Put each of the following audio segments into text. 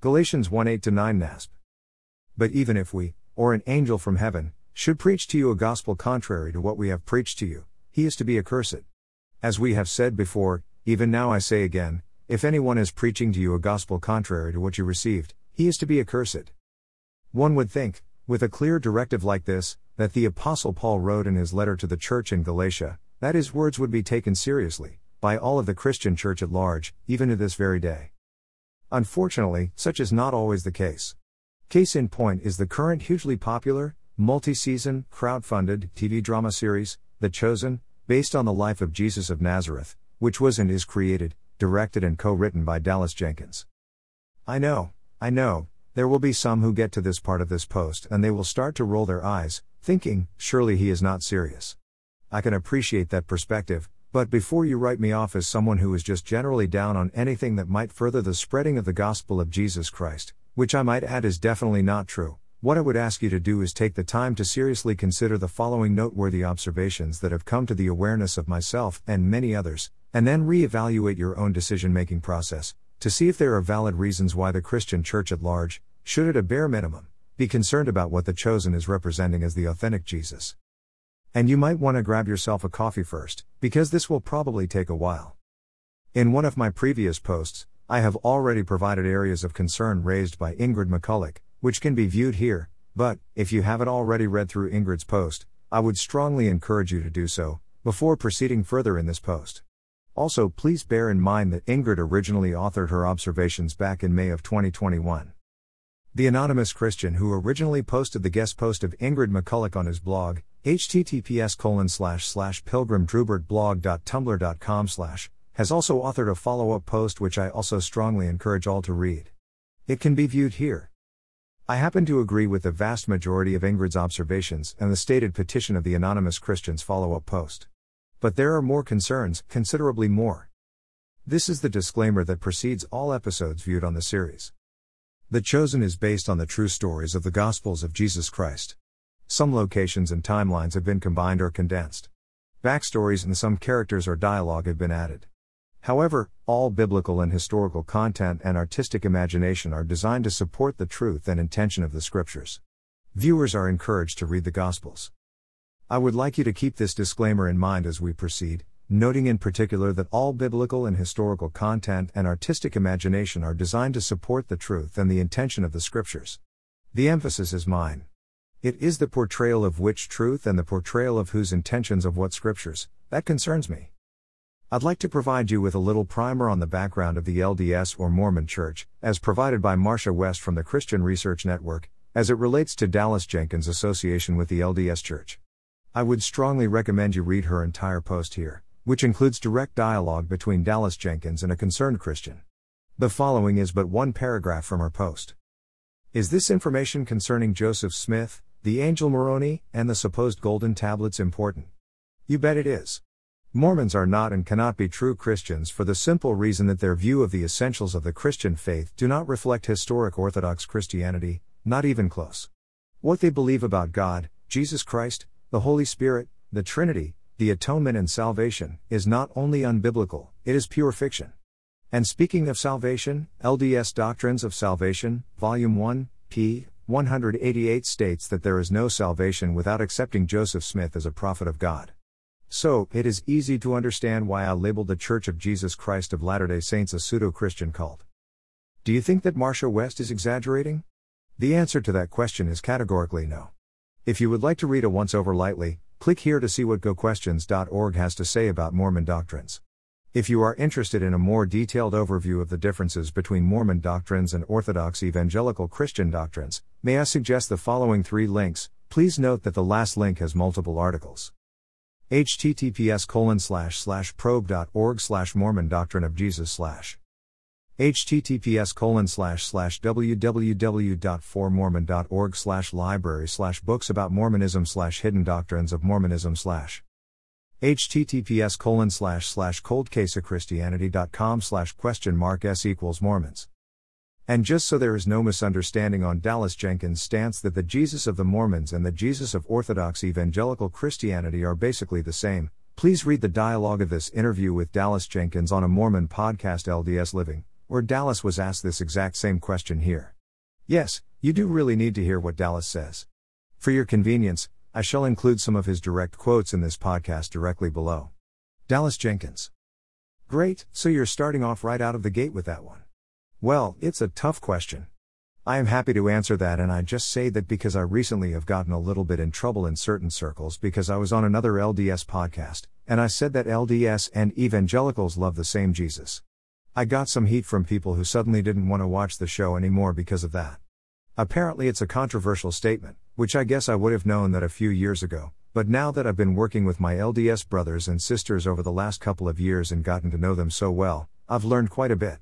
Galatians 1 8 9 NASB. But even if we, or an angel from heaven, should preach to you a gospel contrary to what we have preached to you, he is to be accursed. As we have said before, even now I say again, if anyone is preaching to you a gospel contrary to what you received, he is to be accursed. One would think, with a clear directive like this, that the Apostle Paul wrote in his letter to the church in Galatia, that his words would be taken seriously, by all of the Christian church at large, even to this very day. Unfortunately, such is not always the case. Case in point is the current hugely popular, multi season, crowd funded TV drama series, The Chosen, based on the life of Jesus of Nazareth, which was and is created, directed, and co written by Dallas Jenkins. I know, I know, there will be some who get to this part of this post and they will start to roll their eyes, thinking, surely he is not serious. I can appreciate that perspective, but before you write me off as someone who is just generally down on anything that might further the spreading of the gospel of Jesus Christ, which I might add is definitely not true, what I would ask you to do is take the time to seriously consider the following noteworthy observations that have come to the awareness of myself and many others, and then re-evaluate your own decision making process, to see if there are valid reasons why the Christian church at large, should at a bare minimum, be concerned about what the chosen is representing as the authentic Jesus. And you might want to grab yourself a coffee first, because this will probably take a while. In one of my previous posts, I have already provided areas of concern raised by Ingrid McCulloch, which can be viewed here, but, if you haven't already read through Ingrid's post, I would strongly encourage you to do so, before proceeding further in this post. Also, please bear in mind that Ingrid originally authored her observations back in May of 2021. The anonymous Christian who originally posted the guest post of Ingrid McCulloch on his blog, https colon slash slash pilgrimdrubertblog.tumblr.com slash, has also authored a follow-up post which I also strongly encourage all to read. It can be viewed here. I happen to agree with the vast majority of Ingrid's observations and the stated petition of the anonymous Christian's follow-up post. But there are more concerns, considerably more. This is the disclaimer that precedes all episodes viewed on the series. The Chosen is based on the true stories of the Gospels of Jesus Christ. Some locations and timelines have been combined or condensed. Backstories and some characters or dialogue have been added. However, all biblical and historical content and artistic imagination are designed to support the truth and intention of the Scriptures. Viewers are encouraged to read the Gospels. I would like you to keep this disclaimer in mind as we proceed, noting in particular that all biblical and historical content and artistic imagination are designed to support the truth and the intention of the Scriptures. The emphasis is mine. It is the portrayal of which truth and the portrayal of whose intentions of what scriptures that concerns me. I'd like to provide you with a little primer on the background of the LDS or Mormon Church, as provided by Marsha West from the Christian Research Network, as it relates to Dallas Jenkins' association with the LDS Church. I would strongly recommend you read her entire post here, which includes direct dialogue between Dallas Jenkins and a concerned Christian. The following is but one paragraph from her post. Is this information concerning Joseph Smith, the angel Moroni, and the supposed golden tablets important? You bet it is. Mormons are not and cannot be true Christians for the simple reason that their view of the essentials of the Christian faith do not reflect historic Orthodox Christianity, not even close. What they believe about God, Jesus Christ, the Holy Spirit, the Trinity, the atonement and salvation, is not only unbiblical, it is pure fiction. And speaking of salvation, LDS Doctrines of Salvation, Volume 1, p. 188 states that there is no salvation without accepting Joseph Smith as a prophet of God. So, it is easy to understand why I labeled the Church of Jesus Christ of Latter day Saints a pseudo Christian cult. Do you think that Marsha West is exaggerating? The answer to that question is categorically no. If you would like to read a once over lightly, click here to see what GotQuestions.org has to say about Mormon doctrines. If you are interested in a more detailed overview of the differences between Mormon doctrines and Orthodox evangelical Christian doctrines, may I suggest the following three links. Please note that the last link has multiple articles. https colon slash slash probe.org slash Mormon Doctrine of Jesus slash https colon slash slash www.formormon.org slash library slash books about Mormonism slash hidden doctrines of Mormonism slash https colon slash slash coldcaseofchristianity.com slash question mark s equals Mormons. And just so there is no misunderstanding on Dallas Jenkins' stance that the Jesus of the Mormons and the Jesus of Orthodox Evangelical Christianity are basically the same, please read the dialogue of this interview with Dallas Jenkins on a Mormon podcast LDS Living, where Dallas was asked this exact same question here. Yes, you do really need to hear what Dallas says. For your convenience, I shall include some of his direct quotes in this podcast directly below. Dallas Jenkins. Great, so you're starting off right out of the gate with that one. Well, it's a tough question. I am happy to answer that, and I just say that because I recently have gotten a little bit in trouble in certain circles because I was on another LDS podcast, and I said that LDS and evangelicals love the same Jesus. I got some heat from people who suddenly didn't want to watch the show anymore because of that. Apparently, it's a controversial statement, which I guess I would have known that a few years ago, but now that I've been working with my LDS brothers and sisters over the last couple of years and gotten to know them so well, I've learned quite a bit.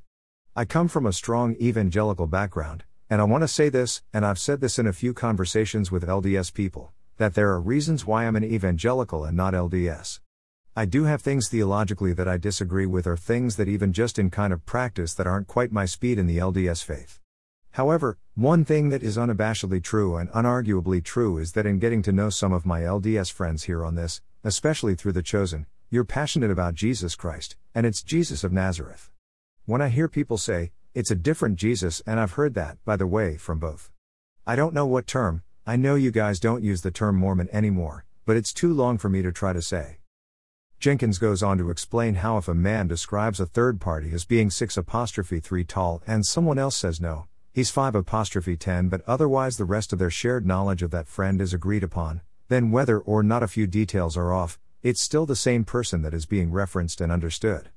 I come from a strong evangelical background, and I want to say this, and I've said this in a few conversations with LDS people, that there are reasons why I'm an evangelical and not LDS. I do have things theologically that I disagree with, or things that even just in kind of practice that aren't quite my speed in the LDS faith. However, one thing that is unabashedly true and unarguably true is that in getting to know some of my LDS friends here on this, especially through The Chosen, you're passionate about Jesus Christ, and it's Jesus of Nazareth. When I hear people say, it's a different Jesus, and I've heard that, by the way, from both. I don't know what term, I know you guys don't use the term Mormon anymore, but it's too long for me to try to say. Jenkins goes on to explain how if a man describes a third party as being 6 apostrophe 3 tall and someone else says no, he's 5 apostrophe 10 but otherwise the rest of their shared knowledge of that friend is agreed upon, then whether or not a few details are off, it's still the same person that is being referenced and understood.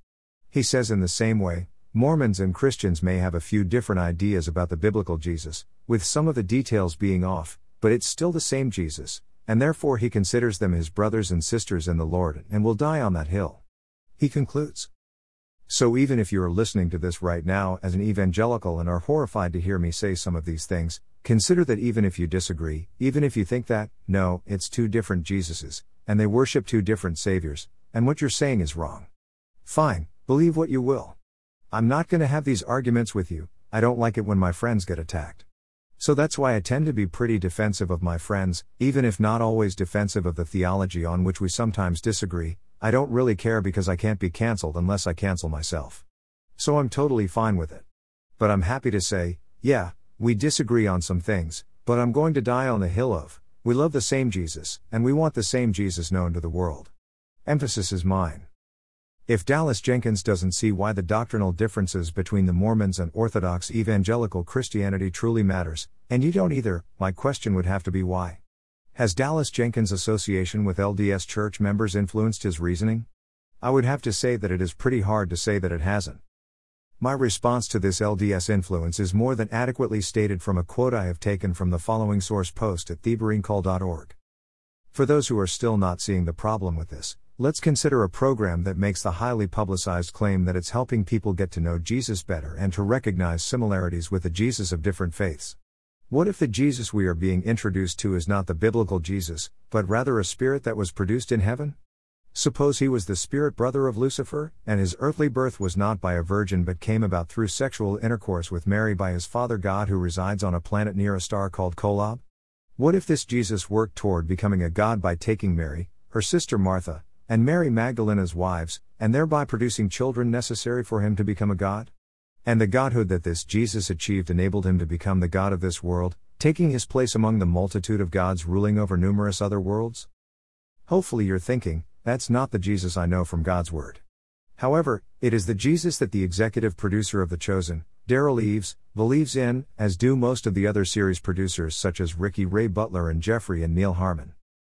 He says in the same way, Mormons and Christians may have a few different ideas about the biblical Jesus, with some of the details being off, but it's still the same Jesus, and therefore he considers them his brothers and sisters in the Lord and will die on that hill. He concludes. So even if you are listening to this right now as an evangelical and are horrified to hear me say some of these things, consider that even if you disagree, even if you think that, no, it's two different Jesuses, and they worship two different Saviors, and what you're saying is wrong. Fine, believe what you will. I'm not going to have these arguments with you, I don't like it when my friends get attacked. So that's why I tend to be pretty defensive of my friends, even if not always defensive of the theology on which we sometimes disagree. I don't really care because I can't be cancelled unless I cancel myself. So I'm totally fine with it. But I'm happy to say, yeah, we disagree on some things, but I'm going to die on the hill of, we love the same Jesus, and we want the same Jesus known to the world. Emphasis is mine. If Dallas Jenkins doesn't see why the doctrinal differences between the Mormons and Orthodox evangelical Christianity truly matters, and you don't either, my question would have to be why. Has Dallas Jenkins' association with LDS church members influenced his reasoning? I would have to say that it is pretty hard to say that it hasn't. My response to this LDS influence is more than adequately stated from a quote I have taken from the following source post at thebereancall.org. For those who are still not seeing the problem with this, Let's consider a program that makes the highly publicized claim that it's helping people get to know Jesus better and to recognize similarities with the Jesus of different faiths. What if the Jesus we are being introduced to is not the biblical Jesus, but rather a spirit that was produced in heaven? Suppose he was the spirit brother of Lucifer, and his earthly birth was not by a virgin but came about through sexual intercourse with Mary by his father God who resides on a planet near a star called Kolob? What if this Jesus worked toward becoming a God by taking Mary, her sister Martha, and Mary Magdalene's wives, and thereby producing children necessary for him to become a God? And the godhood that this Jesus achieved enabled him to become the God of this world, taking his place among the multitude of gods ruling over numerous other worlds? Hopefully you're thinking, that's not the Jesus I know from God's Word. However, it is the Jesus that the executive producer of The Chosen, Derral Eves, believes in, as do most of the other series producers such as Ricky Ray Butler and Jeffrey and Neal Harmon.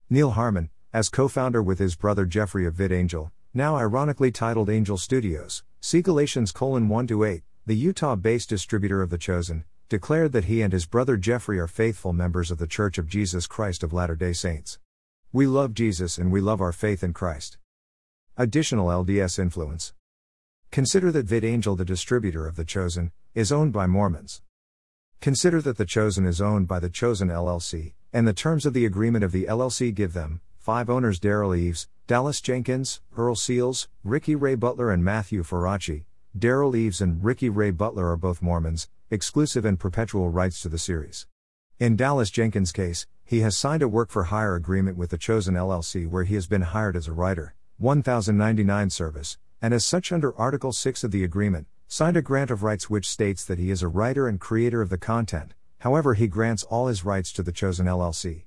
Neal Harmon, as co founder with his brother Jeffrey of VidAngel, now ironically titled Angel Studios, see Galatians 1 8, the Utah based distributor of The Chosen, declared that he and his brother Jeffrey are faithful members of The Church of Jesus Christ of Latter day Saints. We love Jesus and we love our faith in Christ. Additional LDS influence. Consider that VidAngel, the distributor of The Chosen, is owned by Mormons. Consider that The Chosen is owned by The Chosen LLC, and the terms of the agreement of the LLC give them, Five owners Derral Eves, Dallas Jenkins, Earl Seals, Ricky Ray Butler, and Matthew Faraci. Derral Eves and Ricky Ray Butler are both Mormons, exclusive and perpetual rights to the series. In Dallas Jenkins' case, he has signed a work for hire agreement with the Chosen LLC where he has been hired as a writer, 1099 service, and as such under Article 6 of the agreement, signed a grant of rights which states that he is a writer and creator of the content, however, he grants all his rights to the Chosen LLC.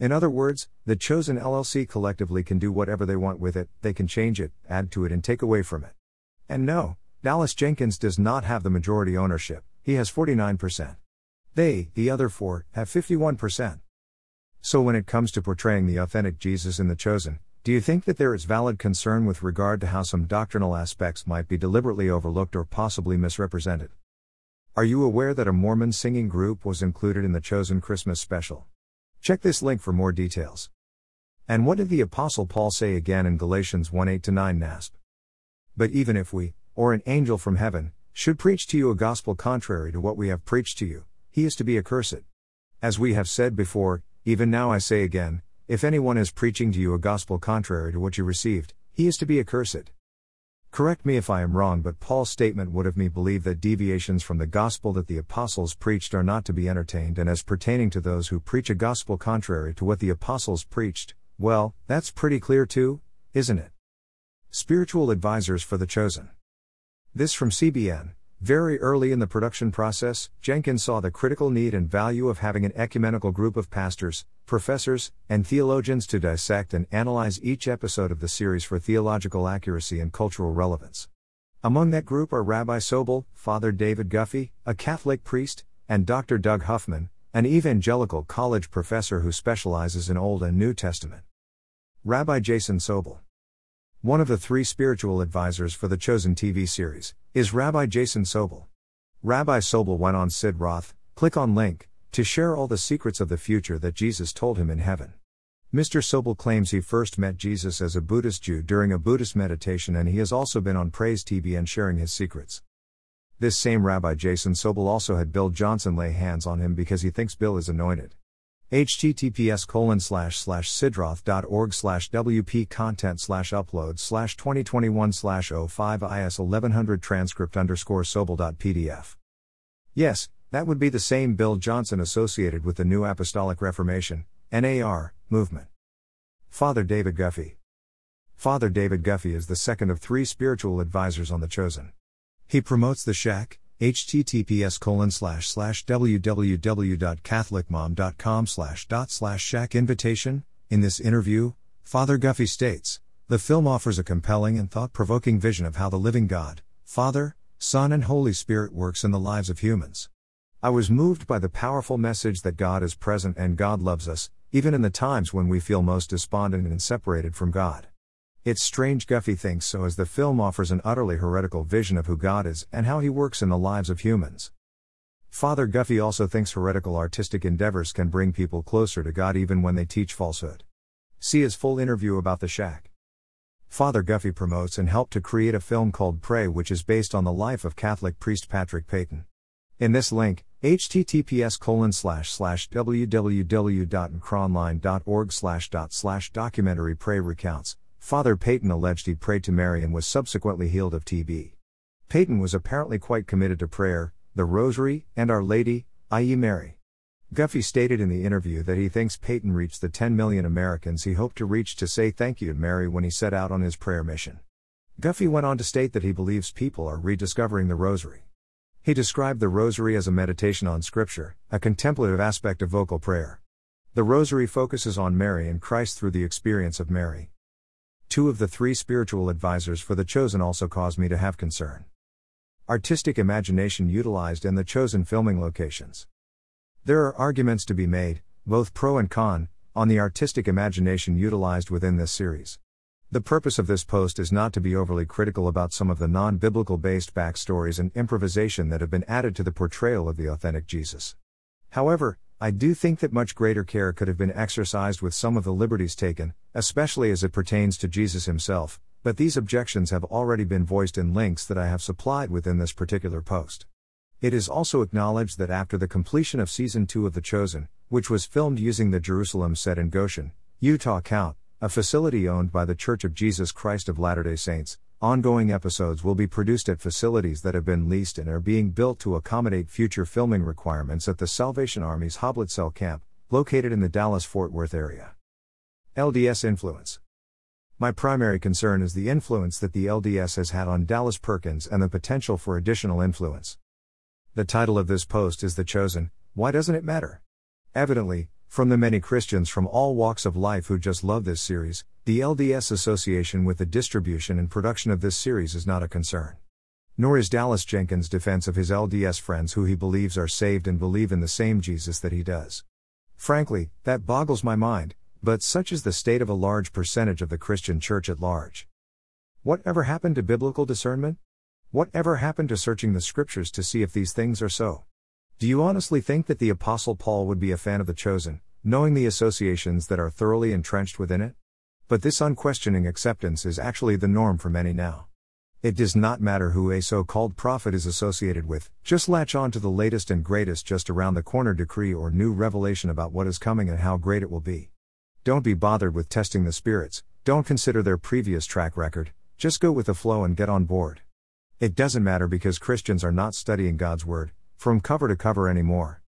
In other words, the Chosen LLC collectively can do whatever they want with it, they can change it, add to it, and take away from it. And no, Dallas Jenkins does not have the majority ownership, he has 49%. They, the other four, have 51%. So when it comes to portraying the authentic Jesus in The Chosen, do you think that there is valid concern with regard to how some doctrinal aspects might be deliberately overlooked or possibly misrepresented? Are you aware that a Mormon singing group was included in the Chosen Christmas special? Check this link for more details. And what did the Apostle Paul say again in Galatians 1 8 9 NASB? But even if we, or an angel from heaven, should preach to you a gospel contrary to what we have preached to you, he is to be accursed. As we have said before, even now I say again, if anyone is preaching to you a gospel contrary to what you received, he is to be accursed. Correct me if I am wrong, but Paul's statement would have me believe that deviations from the gospel that the apostles preached are not to be entertained, and as pertaining to those who preach a gospel contrary to what the apostles preached, well, that's pretty clear too, isn't it? Spiritual advisors for the chosen. This from CBN. Very early in the production process, Jenkins saw the critical need and value of having an ecumenical group of pastors, professors, and theologians to dissect and analyze each episode of the series for theological accuracy and cultural relevance. Among that group are Rabbi Sobel, Father David Guffey, a Catholic priest, and Dr. Doug Huffman, an evangelical college professor who specializes in Old and New Testament. Rabbi Jason Sobel one of the three spiritual advisors for the chosen TV series is Rabbi Jason Sobel. Rabbi Sobel went on Sid Roth, click on link, to share all the secrets of the future that Jesus told him in heaven. Mr. Sobel claims he first met Jesus as a Buddhist Jew during a Buddhist meditation and he has also been on Praise TV and sharing his secrets. This same Rabbi Jason Sobel also had Bill Johnson lay hands on him because he thinks Bill is anointed https colon slash slash sidroth.org slash wp content slash upload slash 2021 slash 05 is 1100 transcript underscore sobel.pdf. Yes, that would be the same Bill Johnson associated with the New Apostolic Reformation, NAR, movement. Father David Guffey. Father David Guffey is the second of three spiritual advisors on The Chosen. He promotes the Shack, https colon slash slash www.catholicmom.com slash dot slash shack invitation. In this interview, Father Guffey states, the film offers a compelling and thought-provoking vision of how the living God, Father, Son and Holy Spirit works in the lives of humans. I was moved by the powerful message that God is present and God loves us, even in the times when we feel most despondent and separated from God. It's strange Guffey thinks so as the film offers an utterly heretical vision of who God is and how he works in the lives of humans. Father Guffey also thinks heretical artistic endeavors can bring people closer to God even when they teach falsehood. See his full interview about the shack. Father Guffey promotes and helped to create a film called Pray which is based on the life of Catholic priest Patrick Peyton. In this link, https colon slash slash www.ncronline.org slash dot slash documentary Pray recounts, Father Peyton alleged he prayed to Mary and was subsequently healed of TB. Peyton was apparently quite committed to prayer, the Rosary, and Our Lady, i.e., Mary. Guffey stated in the interview that he thinks Peyton reached the 10 million Americans he hoped to reach to say thank you to Mary when he set out on his prayer mission. Guffey went on to state that he believes people are rediscovering the Rosary. He described the Rosary as a meditation on Scripture, a contemplative aspect of vocal prayer. The Rosary focuses on Mary and Christ through the experience of Mary. Two of the three spiritual advisors for The Chosen also caused me to have concern. Artistic imagination utilized in The Chosen filming locations. There are arguments to be made, both pro and con, on the artistic imagination utilized within this series. The purpose of this post is not to be overly critical about some of the non biblical based backstories and improvisation that have been added to the portrayal of the authentic Jesus. However, I do think that much greater care could have been exercised with some of the liberties taken, especially as it pertains to Jesus himself, but these objections have already been voiced in links that I have supplied within this particular post. It is also acknowledged that after the completion of season 2 of The Chosen, which was filmed using the Jerusalem set in Goshen, Utah Count, a facility owned by the Church of Jesus Christ of Latter day Saints, Ongoing episodes will be produced at facilities that have been leased and are being built to accommodate future filming requirements at the Salvation Army's Hoblitzelle Camp, located in the Dallas Fort Worth area. LDS Influence My primary concern is the influence that the LDS has had on Dallas Perkins and the potential for additional influence. The title of this post is The Chosen Why Doesn't It Matter? Evidently, from the many Christians from all walks of life who just love this series, the LDS association with the distribution and production of this series is not a concern. Nor is Dallas Jenkins' defense of his LDS friends who he believes are saved and believe in the same Jesus that he does. Frankly, that boggles my mind, but such is the state of a large percentage of the Christian church at large. What ever happened to biblical discernment? What ever happened to searching the scriptures to see if these things are so? Do you honestly think that the Apostle Paul would be a fan of the chosen, knowing the associations that are thoroughly entrenched within it? But this unquestioning acceptance is actually the norm for many now. It does not matter who a so called prophet is associated with, just latch on to the latest and greatest just around the corner decree or new revelation about what is coming and how great it will be. Don't be bothered with testing the spirits, don't consider their previous track record, just go with the flow and get on board. It doesn't matter because Christians are not studying God's Word, from cover to cover anymore.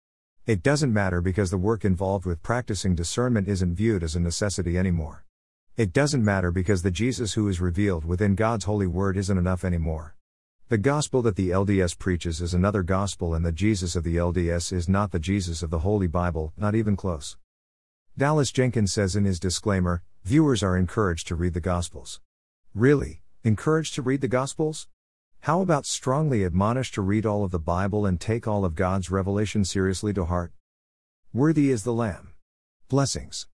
It doesn't matter because the work involved with practicing discernment isn't viewed as a necessity anymore. It doesn't matter because the Jesus who is revealed within God's holy word isn't enough anymore. The gospel that the LDS preaches is another gospel, and the Jesus of the LDS is not the Jesus of the Holy Bible, not even close. Dallas Jenkins says in his disclaimer viewers are encouraged to read the Gospels. Really, encouraged to read the Gospels? How about strongly admonished to read all of the Bible and take all of God's revelation seriously to heart? Worthy is the Lamb. Blessings.